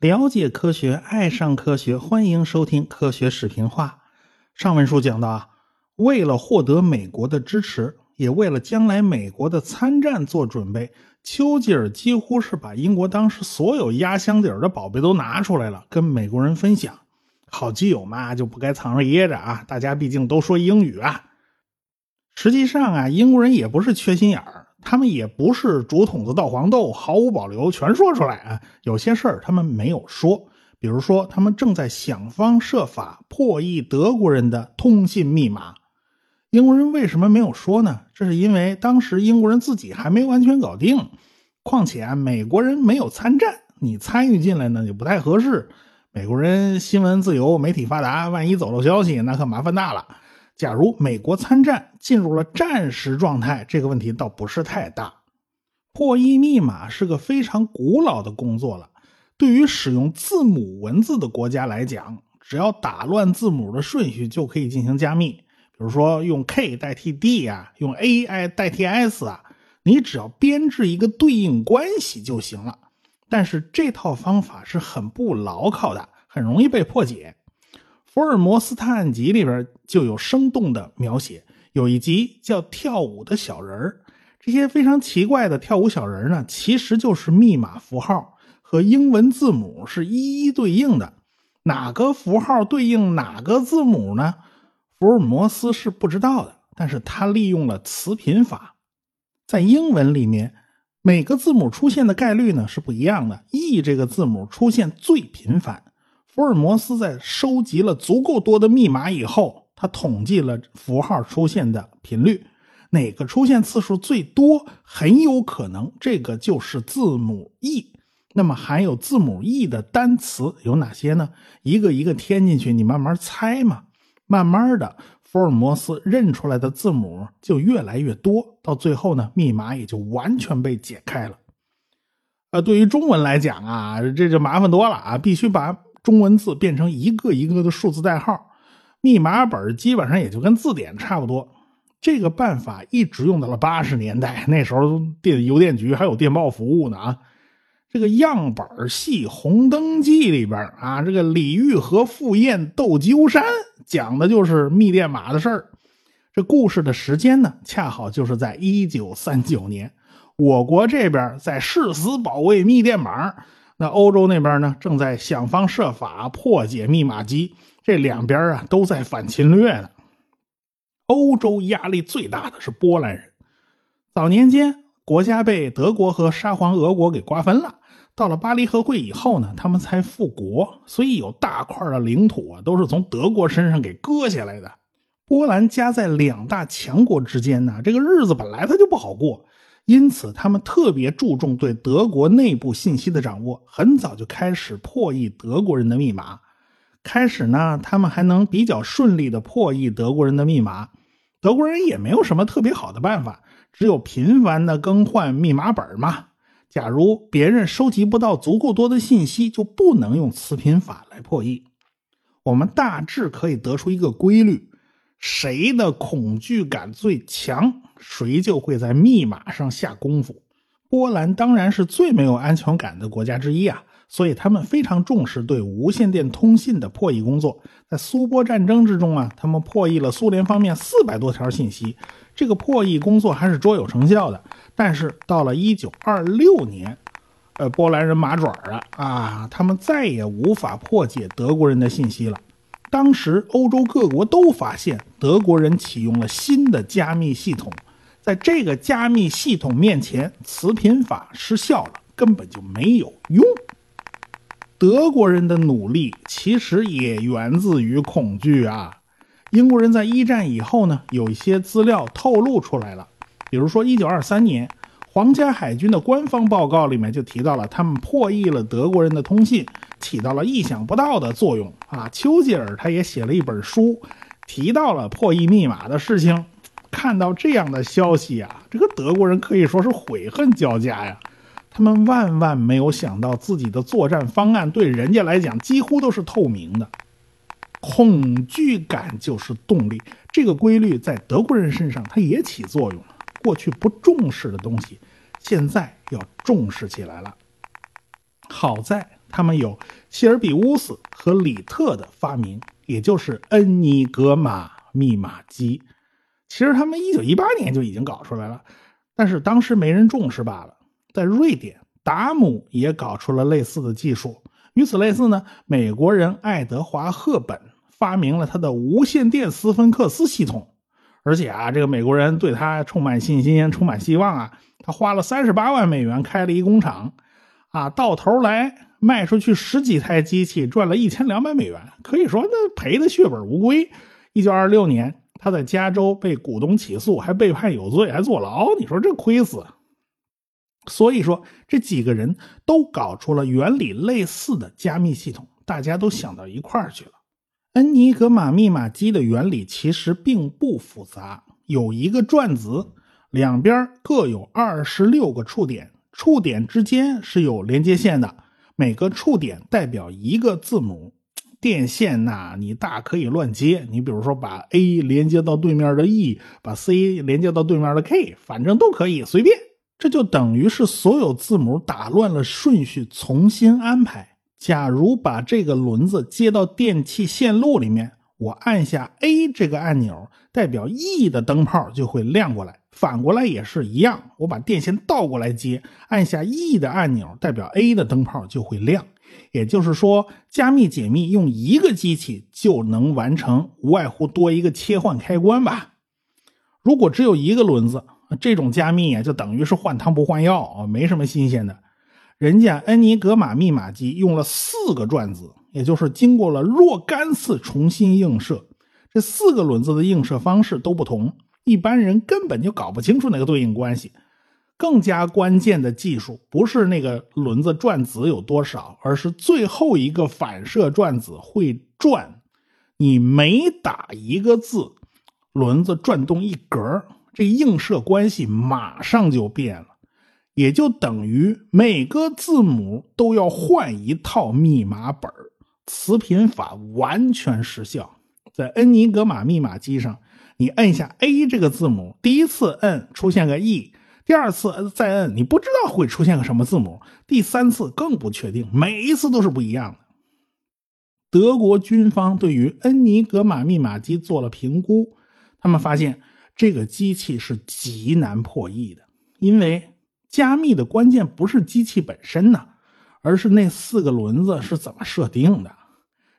了解科学，爱上科学，欢迎收听科学视频化。上文书讲到啊，为了获得美国的支持，也为了将来美国的参战做准备，丘吉尔几乎是把英国当时所有压箱底儿的宝贝都拿出来了，跟美国人分享。好基友嘛，就不该藏着掖着啊！大家毕竟都说英语啊。实际上啊，英国人也不是缺心眼儿。他们也不是竹筒子倒黄豆，毫无保留全说出来啊。有些事儿他们没有说，比如说他们正在想方设法破译德国人的通信密码。英国人为什么没有说呢？这是因为当时英国人自己还没完全搞定，况且啊，美国人没有参战，你参与进来呢就不太合适。美国人新闻自由，媒体发达，万一走漏消息，那可麻烦大了。假如美国参战进入了战时状态，这个问题倒不是太大。破译密码是个非常古老的工作了。对于使用字母文字的国家来讲，只要打乱字母的顺序就可以进行加密。比如说用 K 代替 D 啊，用 A I 代替 S 啊，你只要编制一个对应关系就行了。但是这套方法是很不牢靠的，很容易被破解。福尔摩斯探案集里边就有生动的描写，有一集叫《跳舞的小人儿》。这些非常奇怪的跳舞小人呢，其实就是密码符号，和英文字母是一一对应的。哪个符号对应哪个字母呢？福尔摩斯是不知道的，但是他利用了词频法。在英文里面，每个字母出现的概率呢是不一样的，E 这个字母出现最频繁。福尔摩斯在收集了足够多的密码以后，他统计了符号出现的频率，哪个出现次数最多，很有可能这个就是字母 E。那么含有字母 E 的单词有哪些呢？一个一个填进去，你慢慢猜嘛。慢慢的，福尔摩斯认出来的字母就越来越多，到最后呢，密码也就完全被解开了。呃，对于中文来讲啊，这就麻烦多了啊，必须把。中文字变成一个一个的数字代号，密码本基本上也就跟字典差不多。这个办法一直用到了八十年代，那时候电邮电局还有电报服务呢啊。这个样本戏《红灯记》里边啊，这个李玉和赴宴斗鸠山，讲的就是密电码的事儿。这故事的时间呢，恰好就是在一九三九年，我国这边在誓死保卫密电码。那欧洲那边呢，正在想方设法破解密码机，这两边啊都在反侵略呢。欧洲压力最大的是波兰人。早年间，国家被德国和沙皇俄国给瓜分了。到了巴黎和会以后呢，他们才复国，所以有大块的领土啊，都是从德国身上给割下来的。波兰夹在两大强国之间呢，这个日子本来它就不好过。因此，他们特别注重对德国内部信息的掌握，很早就开始破译德国人的密码。开始呢，他们还能比较顺利的破译德国人的密码。德国人也没有什么特别好的办法，只有频繁的更换密码本嘛。假如别人收集不到足够多的信息，就不能用词频法来破译。我们大致可以得出一个规律：谁的恐惧感最强？谁就会在密码上下功夫。波兰当然是最没有安全感的国家之一啊，所以他们非常重视对无线电通信的破译工作。在苏波战争之中啊，他们破译了苏联方面四百多条信息，这个破译工作还是卓有成效的。但是到了一九二六年，呃，波兰人麻爪了啊，他们再也无法破解德国人的信息了。当时欧洲各国都发现德国人启用了新的加密系统。在这个加密系统面前，词频法失效了，根本就没有用。德国人的努力其实也源自于恐惧啊。英国人在一战以后呢，有一些资料透露出来了，比如说1923年，皇家海军的官方报告里面就提到了他们破译了德国人的通信，起到了意想不到的作用啊。丘吉尔他也写了一本书，提到了破译密码的事情。看到这样的消息啊，这个德国人可以说是悔恨交加呀。他们万万没有想到，自己的作战方案对人家来讲几乎都是透明的。恐惧感就是动力，这个规律在德国人身上它也起作用。过去不重视的东西，现在要重视起来了。好在他们有谢尔比乌斯和里特的发明，也就是恩尼格玛密码机。其实他们一九一八年就已经搞出来了，但是当时没人重视罢了。在瑞典，达姆也搞出了类似的技术。与此类似呢，美国人爱德华赫本发明了他的无线电斯芬克斯系统，而且啊，这个美国人对他充满信心，充满希望啊。他花了三十八万美元开了一工厂，啊，到头来卖出去十几台机器，赚了一千两百美元，可以说那赔的血本无归。一九二六年。他在加州被股东起诉，还被判有罪，还坐牢。你说这亏死？所以说这几个人都搞出了原理类似的加密系统，大家都想到一块儿去了。恩尼格玛密码机的原理其实并不复杂，有一个转子，两边各有二十六个触点，触点之间是有连接线的，每个触点代表一个字母。电线呐，你大可以乱接。你比如说，把 A 连接到对面的 E，把 C 连接到对面的 K，反正都可以随便。这就等于是所有字母打乱了顺序，重新安排。假如把这个轮子接到电器线路里面，我按下 A 这个按钮，代表 E 的灯泡就会亮过来。反过来也是一样，我把电线倒过来接，按下 E 的按钮，代表 A 的灯泡就会亮。也就是说，加密解密用一个机器就能完成，无外乎多一个切换开关吧。如果只有一个轮子，这种加密啊，就等于是换汤不换药啊，没什么新鲜的。人家恩尼格玛密码机用了四个转子，也就是经过了若干次重新映射，这四个轮子的映射方式都不同，一般人根本就搞不清楚那个对应关系。更加关键的技术不是那个轮子转子有多少，而是最后一个反射转子会转。你每打一个字，轮子转动一格，这映射关系马上就变了，也就等于每个字母都要换一套密码本磁频法完全失效。在恩尼格玛密码机上，你摁下 A 这个字母，第一次摁出现个 E。第二次再摁，你不知道会出现个什么字母。第三次更不确定，每一次都是不一样的。德国军方对于恩尼格玛密码机做了评估，他们发现这个机器是极难破译的，因为加密的关键不是机器本身呢，而是那四个轮子是怎么设定的。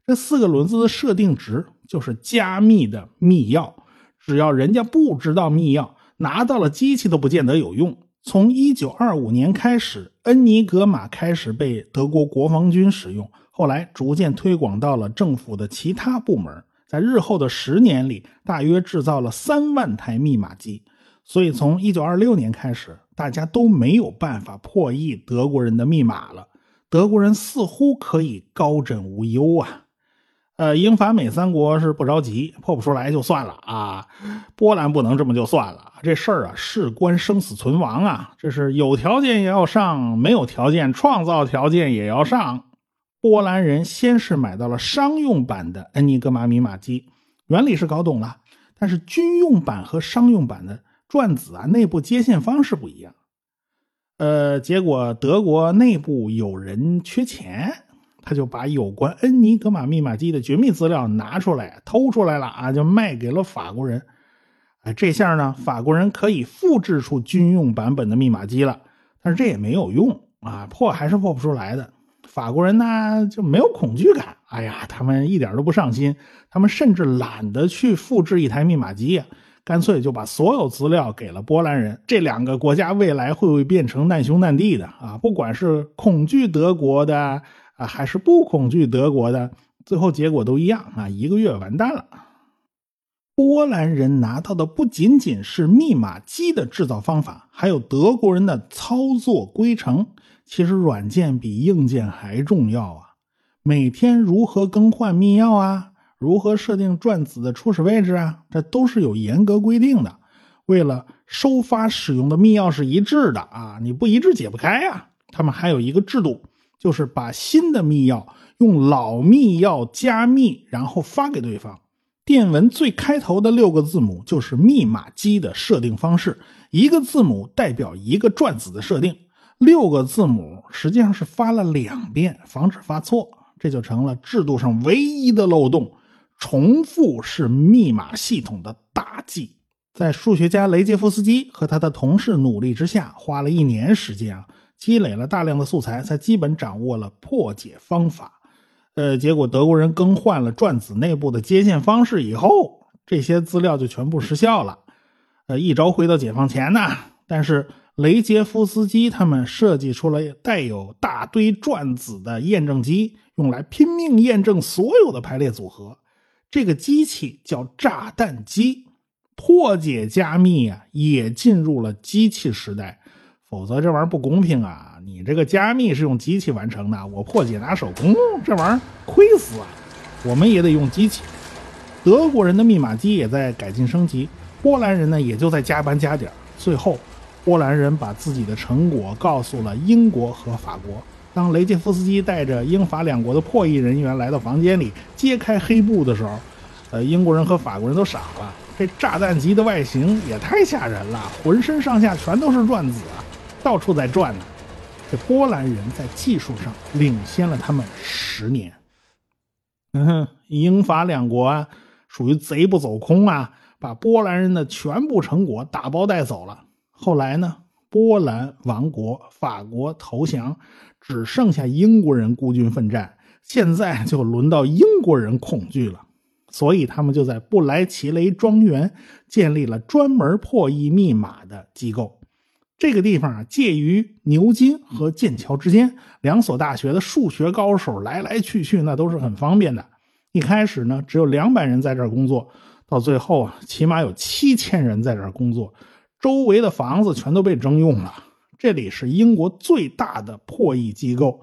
这四个轮子的设定值就是加密的密钥，只要人家不知道密钥。拿到了机器都不见得有用。从一九二五年开始，恩尼格玛开始被德国国防军使用，后来逐渐推广到了政府的其他部门。在日后的十年里，大约制造了三万台密码机。所以，从一九二六年开始，大家都没有办法破译德国人的密码了。德国人似乎可以高枕无忧啊。呃，英法美三国是不着急，破不出来就算了啊。波兰不能这么就算了，这事儿啊事关生死存亡啊。这是有条件也要上，没有条件创造条件也要上。波兰人先是买到了商用版的恩尼格玛密码机，原理是搞懂了，但是军用版和商用版的转子啊内部接线方式不一样。呃，结果德国内部有人缺钱。他就把有关恩尼格玛密码机的绝密资料拿出来，偷出来了啊，就卖给了法国人。哎，这下呢，法国人可以复制出军用版本的密码机了。但是这也没有用啊，破还是破不出来的。法国人呢就没有恐惧感，哎呀，他们一点都不上心，他们甚至懒得去复制一台密码机呀，干脆就把所有资料给了波兰人。这两个国家未来会不会变成难兄难弟的啊？不管是恐惧德国的。啊，还是不恐惧德国的，最后结果都一样啊，一个月完蛋了。波兰人拿到的不仅仅是密码机的制造方法，还有德国人的操作规程。其实软件比硬件还重要啊！每天如何更换密钥啊？如何设定转子的初始位置啊？这都是有严格规定的。为了收发使用的密钥是一致的啊，你不一致解不开啊。他们还有一个制度。就是把新的密钥用老密钥加密，然后发给对方。电文最开头的六个字母就是密码机的设定方式，一个字母代表一个转子的设定，六个字母实际上是发了两遍，防止发错，这就成了制度上唯一的漏洞。重复是密码系统的大忌。在数学家雷杰夫斯基和他的同事努力之下，花了一年时间啊，积累了大量的素材，才基本掌握了破解方法。呃，结果德国人更换了转子内部的接线方式以后，这些资料就全部失效了。呃，一朝回到解放前呢，但是雷杰夫斯基他们设计出了带有大堆转子的验证机，用来拼命验证所有的排列组合。这个机器叫炸弹机。破解加密啊，也进入了机器时代，否则这玩意儿不公平啊！你这个加密是用机器完成的，我破解拿手工，这玩意儿亏死啊！我们也得用机器。德国人的密码机也在改进升级，波兰人呢也就在加班加点。最后，波兰人把自己的成果告诉了英国和法国。当雷杰夫斯基带着英法两国的破译人员来到房间里揭开黑布的时候，呃，英国人和法国人都傻了。这炸弹机的外形也太吓人了，浑身上下全都是转子啊，到处在转呢。这波兰人在技术上领先了他们十年。嗯哼，英法两国啊，属于贼不走空啊，把波兰人的全部成果打包带走了。后来呢，波兰亡国，法国投降，只剩下英国人孤军奋战。现在就轮到英国人恐惧了。所以他们就在布莱奇雷庄园建立了专门破译密码的机构。这个地方啊，介于牛津和剑桥之间，两所大学的数学高手来来去去，那都是很方便的。一开始呢，只有两百人在这儿工作，到最后啊，起码有七千人在这儿工作，周围的房子全都被征用了。这里是英国最大的破译机构，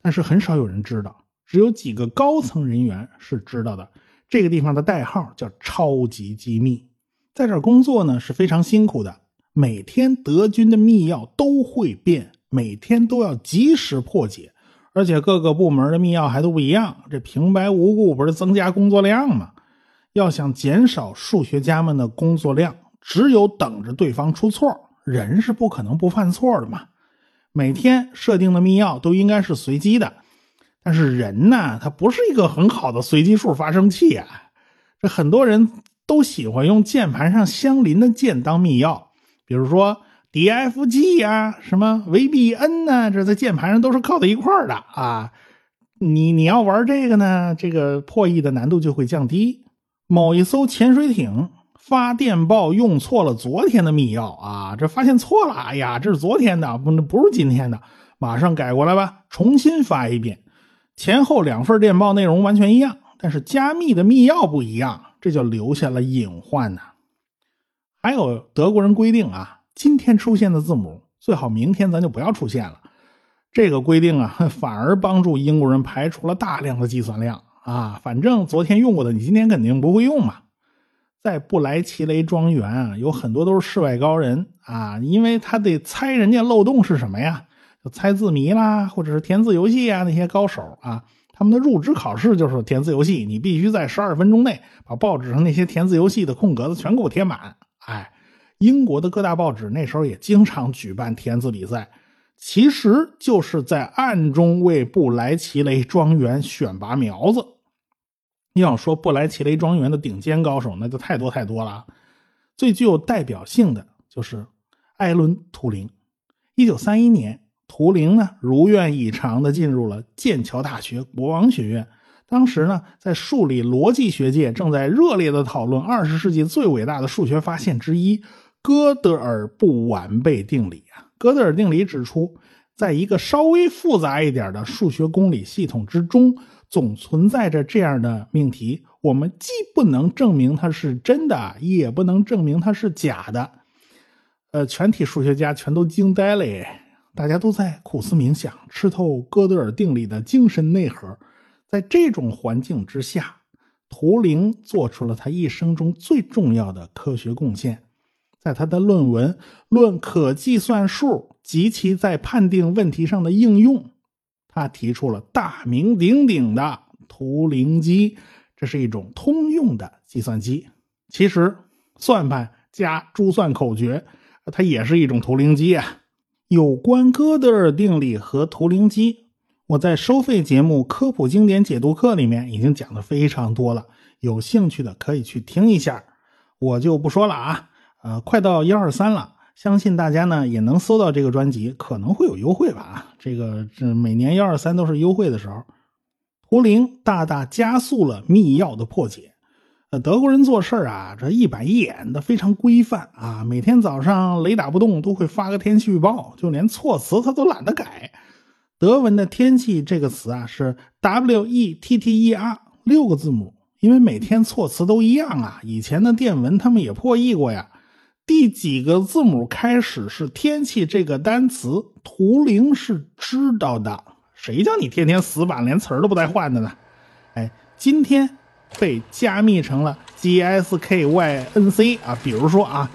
但是很少有人知道，只有几个高层人员是知道的。这个地方的代号叫超级机密，在这工作呢是非常辛苦的。每天德军的密钥都会变，每天都要及时破解，而且各个部门的密钥还都不一样。这平白无故不是增加工作量吗？要想减少数学家们的工作量，只有等着对方出错。人是不可能不犯错的嘛。每天设定的密钥都应该是随机的。但是人呢，他不是一个很好的随机数发生器啊。这很多人都喜欢用键盘上相邻的键当密钥，比如说 D F G 啊，什么 V B N 呢，这在键盘上都是靠在一块的啊。你你要玩这个呢，这个破译的难度就会降低。某一艘潜水艇发电报用错了昨天的密钥啊，这发现错了，哎呀，这是昨天的，不不是今天的，马上改过来吧，重新发一遍。前后两份电报内容完全一样，但是加密的密钥不一样，这就留下了隐患呢。还有德国人规定啊，今天出现的字母最好明天咱就不要出现了。这个规定啊，反而帮助英国人排除了大量的计算量啊。反正昨天用过的，你今天肯定不会用嘛。在布莱奇雷庄园啊，有很多都是世外高人啊，因为他得猜人家漏洞是什么呀。猜字谜啦，或者是填字游戏啊，那些高手啊，他们的入职考试就是填字游戏，你必须在十二分钟内把报纸上那些填字游戏的空格子全给我填满。哎，英国的各大报纸那时候也经常举办填字比赛，其实就是在暗中为布莱奇雷庄园选拔苗子。你要说布莱奇雷庄园的顶尖高手，那就太多太多了。最具有代表性的就是艾伦·图灵，一九三一年。图灵呢，如愿以偿的进入了剑桥大学国王学院。当时呢，在数理逻辑学界正在热烈的讨论二十世纪最伟大的数学发现之一——哥德尔不完备定理啊。哥德尔定理指出，在一个稍微复杂一点的数学公理系统之中，总存在着这样的命题：我们既不能证明它是真的，也不能证明它是假的。呃，全体数学家全都惊呆了。大家都在苦思冥想，吃透哥德尔定理的精神内核。在这种环境之下，图灵做出了他一生中最重要的科学贡献。在他的论文《论可计算数及其在判定问题上的应用》，他提出了大名鼎鼎的图灵机。这是一种通用的计算机。其实，算盘加珠算口诀。它也是一种图灵机啊。有关哥德尔定理和图灵机，我在收费节目《科普经典解读课》里面已经讲的非常多了，有兴趣的可以去听一下，我就不说了啊。呃，快到幺二三了，相信大家呢也能搜到这个专辑，可能会有优惠吧。这个这每年幺二三都是优惠的时候，图灵大大加速了密钥的破解。呃德国人做事啊，这一板一眼的，非常规范啊。每天早上雷打不动都会发个天气预报，就连措辞他都懒得改。德文的天气这个词啊是 W E T T E R 六个字母，因为每天措辞都一样啊。以前的电文他们也破译过呀。第几个字母开始是天气这个单词，图灵是知道的。谁叫你天天死板，连词儿都不带换的呢？哎，今天。被加密成了 G S K Y N C 啊，比如说啊，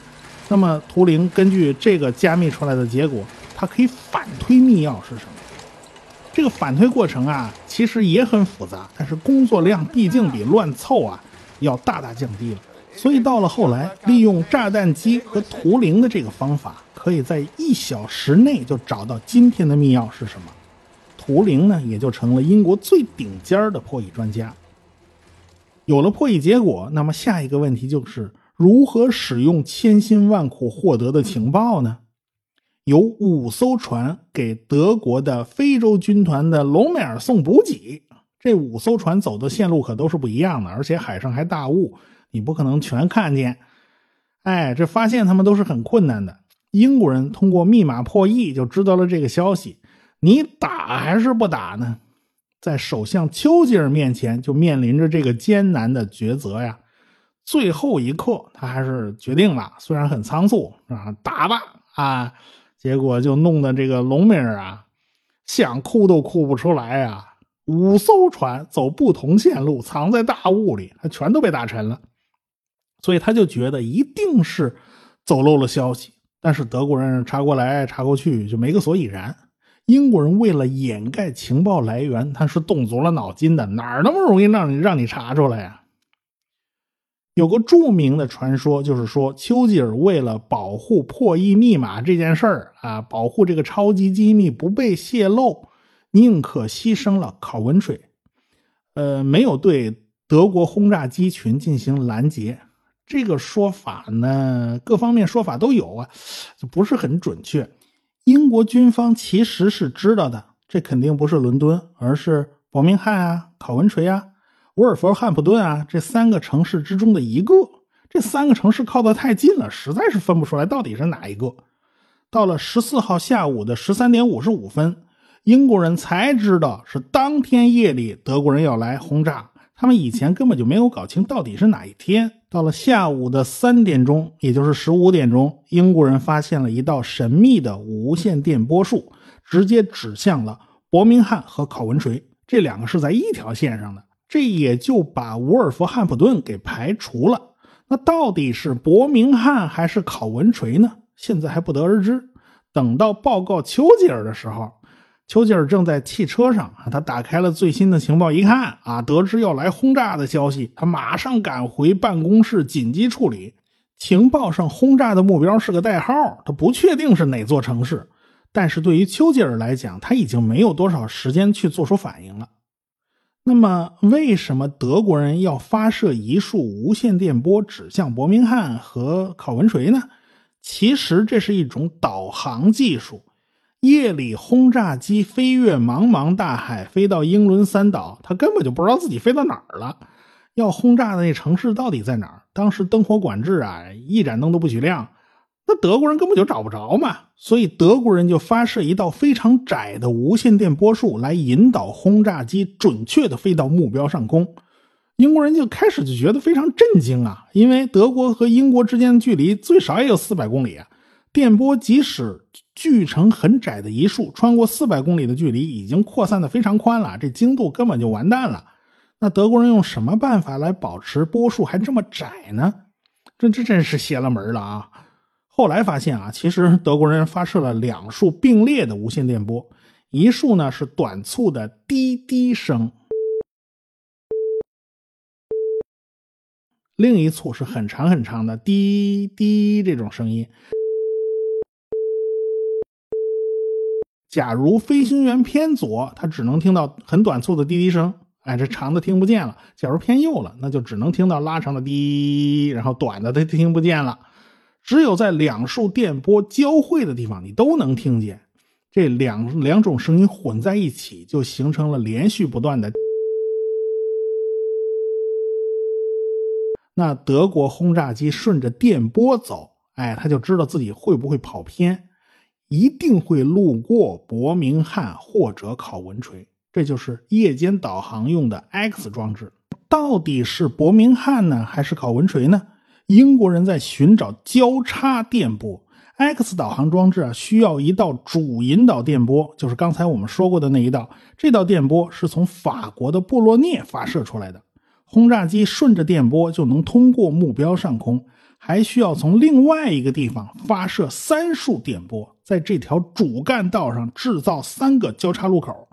那么图灵根据这个加密出来的结果，它可以反推密钥是什么？这个反推过程啊，其实也很复杂，但是工作量毕竟比乱凑啊要大大降低了。所以到了后来，利用炸弹机和图灵的这个方法，可以在一小时内就找到今天的密钥是什么。图灵呢，也就成了英国最顶尖的破译专家。有了破译结果，那么下一个问题就是如何使用千辛万苦获得的情报呢？有五艘船给德国的非洲军团的隆美尔送补给，这五艘船走的线路可都是不一样的，而且海上还大雾，你不可能全看见。哎，这发现他们都是很困难的。英国人通过密码破译就知道了这个消息，你打还是不打呢？在首相丘吉尔面前，就面临着这个艰难的抉择呀。最后一刻，他还是决定了，虽然很仓促啊，打吧啊！结果就弄得这个隆美尔啊，想哭都哭不出来啊。五艘船走不同线路，藏在大雾里，他全都被打沉了。所以他就觉得一定是走漏了消息，但是德国人查过来查过去，就没个所以然。英国人为了掩盖情报来源，他是动足了脑筋的，哪那么容易让你让你查出来呀？有个著名的传说，就是说丘吉尔为了保护破译密码这件事儿啊，保护这个超级机密不被泄露，宁可牺牲了考文垂，呃，没有对德国轰炸机群进行拦截。这个说法呢，各方面说法都有啊，不是很准确。英国军方其实是知道的，这肯定不是伦敦，而是伯明翰啊、考文垂啊、沃尔弗汉普顿啊这三个城市之中的一个。这三个城市靠得太近了，实在是分不出来到底是哪一个。到了十四号下午的十三点五十五分，英国人才知道是当天夜里德国人要来轰炸。他们以前根本就没有搞清到底是哪一天。到了下午的三点钟，也就是十五点钟，英国人发现了一道神秘的无线电波束，直接指向了伯明翰和考文垂，这两个是在一条线上的，这也就把伍尔夫汉普顿给排除了。那到底是伯明翰还是考文垂呢？现在还不得而知。等到报告丘吉尔的时候。丘吉尔正在汽车上啊，他打开了最新的情报，一看啊，得知要来轰炸的消息，他马上赶回办公室紧急处理。情报上轰炸的目标是个代号，他不确定是哪座城市。但是对于丘吉尔来讲，他已经没有多少时间去做出反应了。那么，为什么德国人要发射一束无线电波指向伯明翰和考文垂呢？其实这是一种导航技术。夜里轰炸机飞越茫茫大海，飞到英伦三岛，他根本就不知道自己飞到哪儿了。要轰炸的那城市到底在哪儿？当时灯火管制啊，一盏灯都不许亮，那德国人根本就找不着嘛。所以德国人就发射一道非常窄的无线电波束来引导轰炸机准确的飞到目标上空。英国人就开始就觉得非常震惊啊，因为德国和英国之间的距离最少也有四百公里啊。电波即使锯成很窄的一束，穿过四百公里的距离，已经扩散的非常宽了，这精度根本就完蛋了。那德国人用什么办法来保持波束还这么窄呢？这这真是邪了门了啊！后来发现啊，其实德国人发射了两束并列的无线电波，一束呢是短促的滴滴声，另一簇是很长很长的滴滴这种声音。假如飞行员偏左，他只能听到很短促的滴滴声，哎，这长的听不见了。假如偏右了，那就只能听到拉长的滴，然后短的他听不见了。只有在两束电波交汇的地方，你都能听见。这两两种声音混在一起，就形成了连续不断的。那德国轰炸机顺着电波走，哎，他就知道自己会不会跑偏。一定会路过伯明翰或者考文垂，这就是夜间导航用的 X 装置。到底是伯明翰呢，还是考文垂呢？英国人在寻找交叉电波。X 导航装置啊，需要一道主引导电波，就是刚才我们说过的那一道。这道电波是从法国的布洛涅发射出来的。轰炸机顺着电波就能通过目标上空。还需要从另外一个地方发射三束电波，在这条主干道上制造三个交叉路口。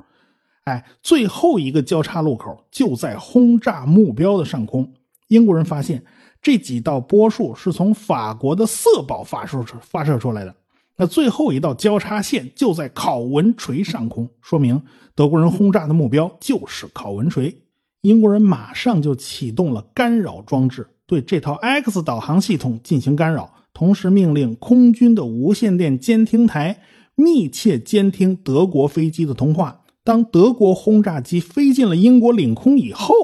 哎，最后一个交叉路口就在轰炸目标的上空。英国人发现这几道波束是从法国的色堡发射出发射出来的。那最后一道交叉线就在考文垂上空，说明德国人轰炸的目标就是考文垂。英国人马上就启动了干扰装置。对这套 X 导航系统进行干扰，同时命令空军的无线电监听台密切监听德国飞机的通话。当德国轰炸机飞进了英国领空以后，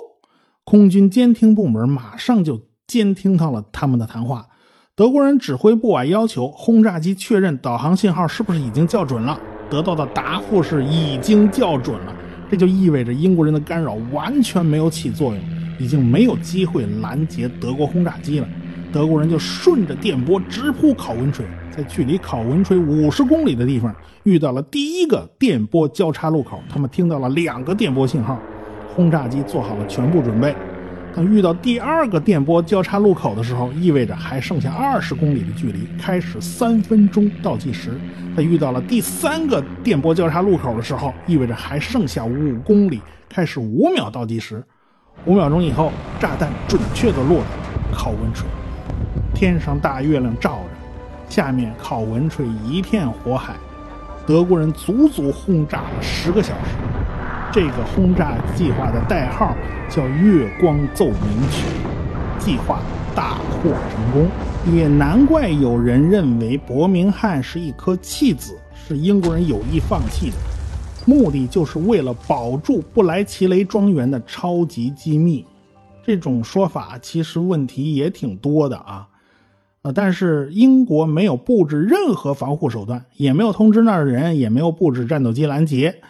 空军监听部门马上就监听到了他们的谈话。德国人指挥部啊要求轰炸机确认导航信号是不是已经校准了，得到的答复是已经校准了。这就意味着英国人的干扰完全没有起作用。已经没有机会拦截德国轰炸机了，德国人就顺着电波直扑考文垂，在距离考文垂五十公里的地方遇到了第一个电波交叉路口，他们听到了两个电波信号，轰炸机做好了全部准备。当遇到第二个电波交叉路口的时候，意味着还剩下二十公里的距离，开始三分钟倒计时。他遇到了第三个电波交叉路口的时候，意味着还剩下五公里，开始五秒倒计时。五秒钟以后，炸弹准确地落在考文垂。天上大月亮照着，下面考文垂一片火海。德国人足足轰炸了十个小时。这个轰炸计划的代号叫“月光奏鸣曲”。计划大获成功，也难怪有人认为伯明翰是一颗弃子，是英国人有意放弃的。目的就是为了保住布莱奇雷庄园的超级机密，这种说法其实问题也挺多的啊，呃，但是英国没有布置任何防护手段，也没有通知那儿的人，也没有布置战斗机拦截，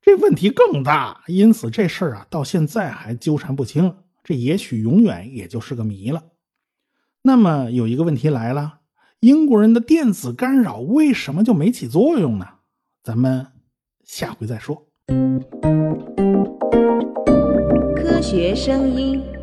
这问题更大，因此这事儿啊到现在还纠缠不清，这也许永远也就是个谜了。那么有一个问题来了，英国人的电子干扰为什么就没起作用呢？咱们。下回再说。科学声音。